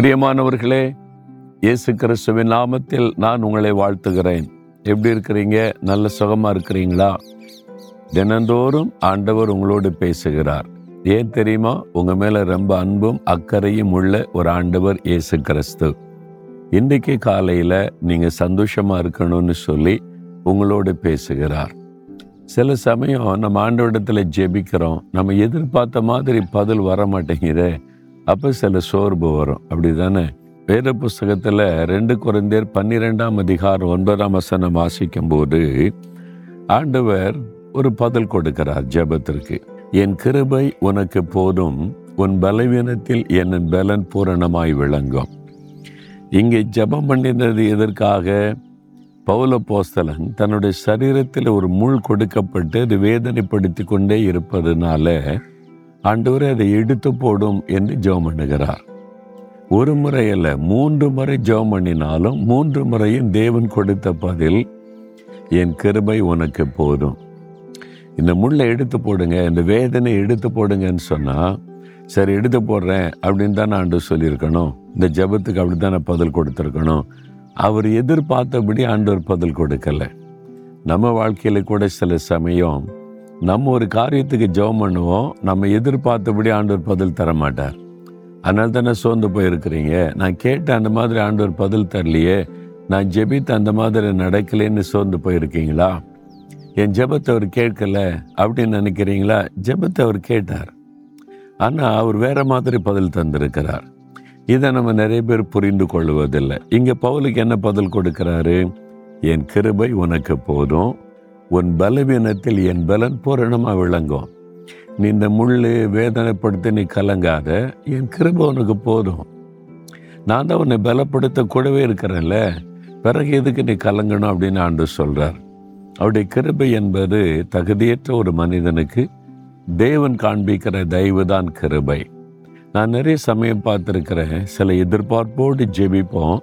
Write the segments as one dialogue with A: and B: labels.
A: பிரியமானவர்களே இயேசு கிறிஸ்துவின் நாமத்தில் நான் உங்களை வாழ்த்துகிறேன். எப்படி இருக்கிறீங்க? நல்ல சுகமாக இருக்கிறீங்களா? தினந்தோறும் ஆண்டவர் உங்களோடு பேசுகிறார். ஏன் தெரியுமா? உங்கள் மேலே ரொம்ப அன்பும் அக்கறையும் உள்ள ஒரு ஆண்டவர் இயேசு கிறிஸ்து. இன்றைக்கு காலையில் நீங்கள் சந்தோஷமாக இருக்கணும்னு சொல்லி உங்களோடு பேசுகிறார். சில சமயம் நம்ம ஆண்டவரிடத்தில் ஜெபிக்கிறோம். நம்ம எதிர்பார்த்த மாதிரி பதில் வர மாட்டேங்குதே அப்போ சில சோர்வு வரும். அப்படி தானே வேத புஸ்தகத்தில் ரெண்டு குறைந்தர் பன்னிரெண்டாம் அதிகாரம் ஒன்பதாம் வசனம் வாசிக்கும் போது ஆண்டவர் ஒரு பதில் கொடுக்கிறார் ஜெபத்திற்கு. என் கிருபை உனக்கு போதும் உன் பலவீனத்தில் என் பலன் பூரணமாய் விளங்கும். இங்கே ஜெபம் பண்ணினது எதற்காக? பௌல போஸ்தலன் தன்னுடைய சரீரத்தில் ஒரு முள் கொடுக்கப்பட்டு அது வேதனைப்படுத்தி கொண்டே இருப்பதனால ஆண்டவரே அதை எடுத்து போடும் என்று ஜெபம் பண்ணுகிறார். ஒரு முறை அல்ல மூன்று முறை ஜெபம் பண்ணினாலும் மூன்று முறையும் தேவன் கொடுத்த பதில் என் கிருபை உனக்கு போதும். இந்த முள்ளை எடுத்து போடுங்க இந்த வேதனை எடுத்து போடுங்கன்னு சொன்னால் சரி எடுத்து போடுறேன் அப்படின்னு தானே ஆண்டு சொல்லியிருக்கணும். இந்த ஜெபத்துக்கு அப்படி தானே பதில் கொடுத்துருக்கணும். அவர் எதிர்பார்த்தபடி ஆண்டவர் பதில் கொடுக்கல. நம்ம வாழ்க்கையில் கூட சில சமயம் நம்ம ஒரு காரியத்துக்கு ஜெபம் பண்ணுவோம் நம்ம எதிர்பார்த்தபடி ஆண்டவர் பதில் தர மாட்டார் அதனால தானே சோர்ந்து போயிருக்கிறீங்க. நான் கேட்ட அந்த மாதிரி ஆண்டவர் பதில் தரலையே நான் ஜெபித்து அந்த மாதிரி நடக்கலைன்னு சோர்ந்து போயிருக்கீங்களா? என் ஜெபத்தை அவர் கேட்கல அப்படின்னு நினைக்கிறீங்களா? ஜெபத்தை அவர் கேட்டார். ஆனால் அவர் வேற மாதிரி பதில் தந்திருக்கிறார். இதை நம்ம நிறைய பேர் புரிந்து கொள்வதில்லை. இங்கே பவுலுக்கு என்ன பதில் கொடுக்கிறாரு? என் கிருபை உனக்கு போதும். உன் பலவீனத்தில் என் பலன் பூரணமாக விளங்கும். நீ இந்த முள்ளு வேதனைப்படுத்தி நீ கலங்காத. என் கிருப உனக்கு போதும். நான் தான் உன்னை பலப்படுத்த கூடவே இருக்கிறேன்ல. பிறகு எதுக்கு நீ கலங்கணும் அப்படின்னு ஆண்டு சொல்கிறார் அவருடைய கிருபை என்பது தகுதியற்ற ஒரு மனிதனுக்கு தேவன் காண்பிக்கிற தயவு தான் கிருபை. நான் நிறைய சமயம் பார்த்துருக்கிறேன். சில எதிர்பார்ப்போடு ஜெபிப்போம்.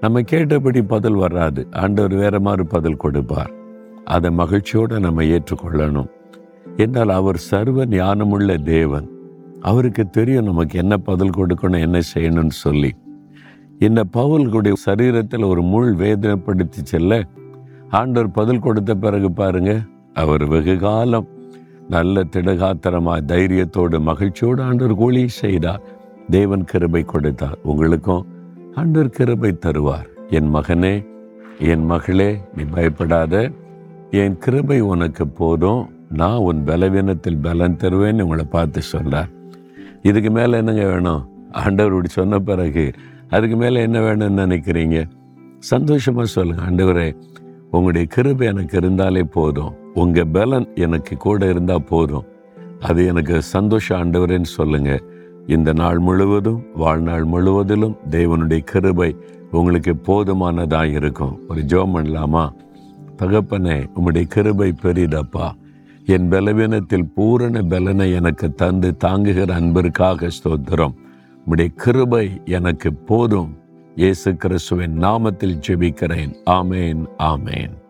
A: நம்ம கேட்டபடி பதில் வராது. ஆண்டவர் வேற மாதிரி பதில் கொடுப்பார். அதை மகிழ்ச்சியோடு நம்ம ஏற்றுக்கொள்ளணும். என்றால் அவர் சர்வ ஞானமுள்ள தேவன். அவருக்கு தெரியும் நமக்கு என்ன பதில் கொடுக்கணும் என்ன செய்யணும்னு சொல்லி. இந்த பவுல்களுடைய சரீரத்தில் ஒரு முள் வேதனைப்படுத்தி செல்ல ஆண்டவர் பதில் கொடுத்த பிறகு பாருங்க அவர் வெகு காலம் நல்ல திடகாத்திரமாக தைரியத்தோடு மகிழ்ச்சியோடு ஆண்டவர் கூலி செய்தார். தேவன் கிருபை கொடுத்தார். உங்களுக்கும் ஆண்டவர் கிருபை தருவார். என் மகனே என் மகளே நீ பயப்படாத. என் கிருபை உனக்கு போதும். நான் உன் பலவீனத்தில் பலன் தருவேன்னு உங்களை பார்த்து சொல்கிறார் இதுக்கு மேலே என்னங்க வேணும்? ஆண்டவர் இப்படி சொன்ன பிறகு அதுக்கு மேலே என்ன வேணும்னு நினைக்கிறீங்க? சந்தோஷமாக சொல்லுங்க. ஆண்டவரே உங்களுடைய கிருபை எனக்கு இருந்தாலே போதும். உங்கள் பலன் எனக்கு கூட இருந்தால் போதும். அது எனக்கு சந்தோஷம் ஆண்டவரேன்னு சொல்லுங்க. இந்த நாள் முழுவதும் வாழ்நாள் முழுவதிலும் தேவனுடைய கிருபை உங்களுக்கு போதுமானதாக இருக்கும். ஒரு ஜோம் பண்ணலாமா? தகப்பனே உம்முடைய கிருபை பெரிதப்பா. என் பலவீனத்தில் பூரண பலனை எனக்கு தந்து தாங்குகிற அன்பிற்காக ஸ்தோத்திரம். உம்முடைய கிருபை எனக்கு போதும். இயேசு கிறிஸ்துவின் நாமத்தில் ஜெபிக்கிறேன். ஆமேன் ஆமேன்.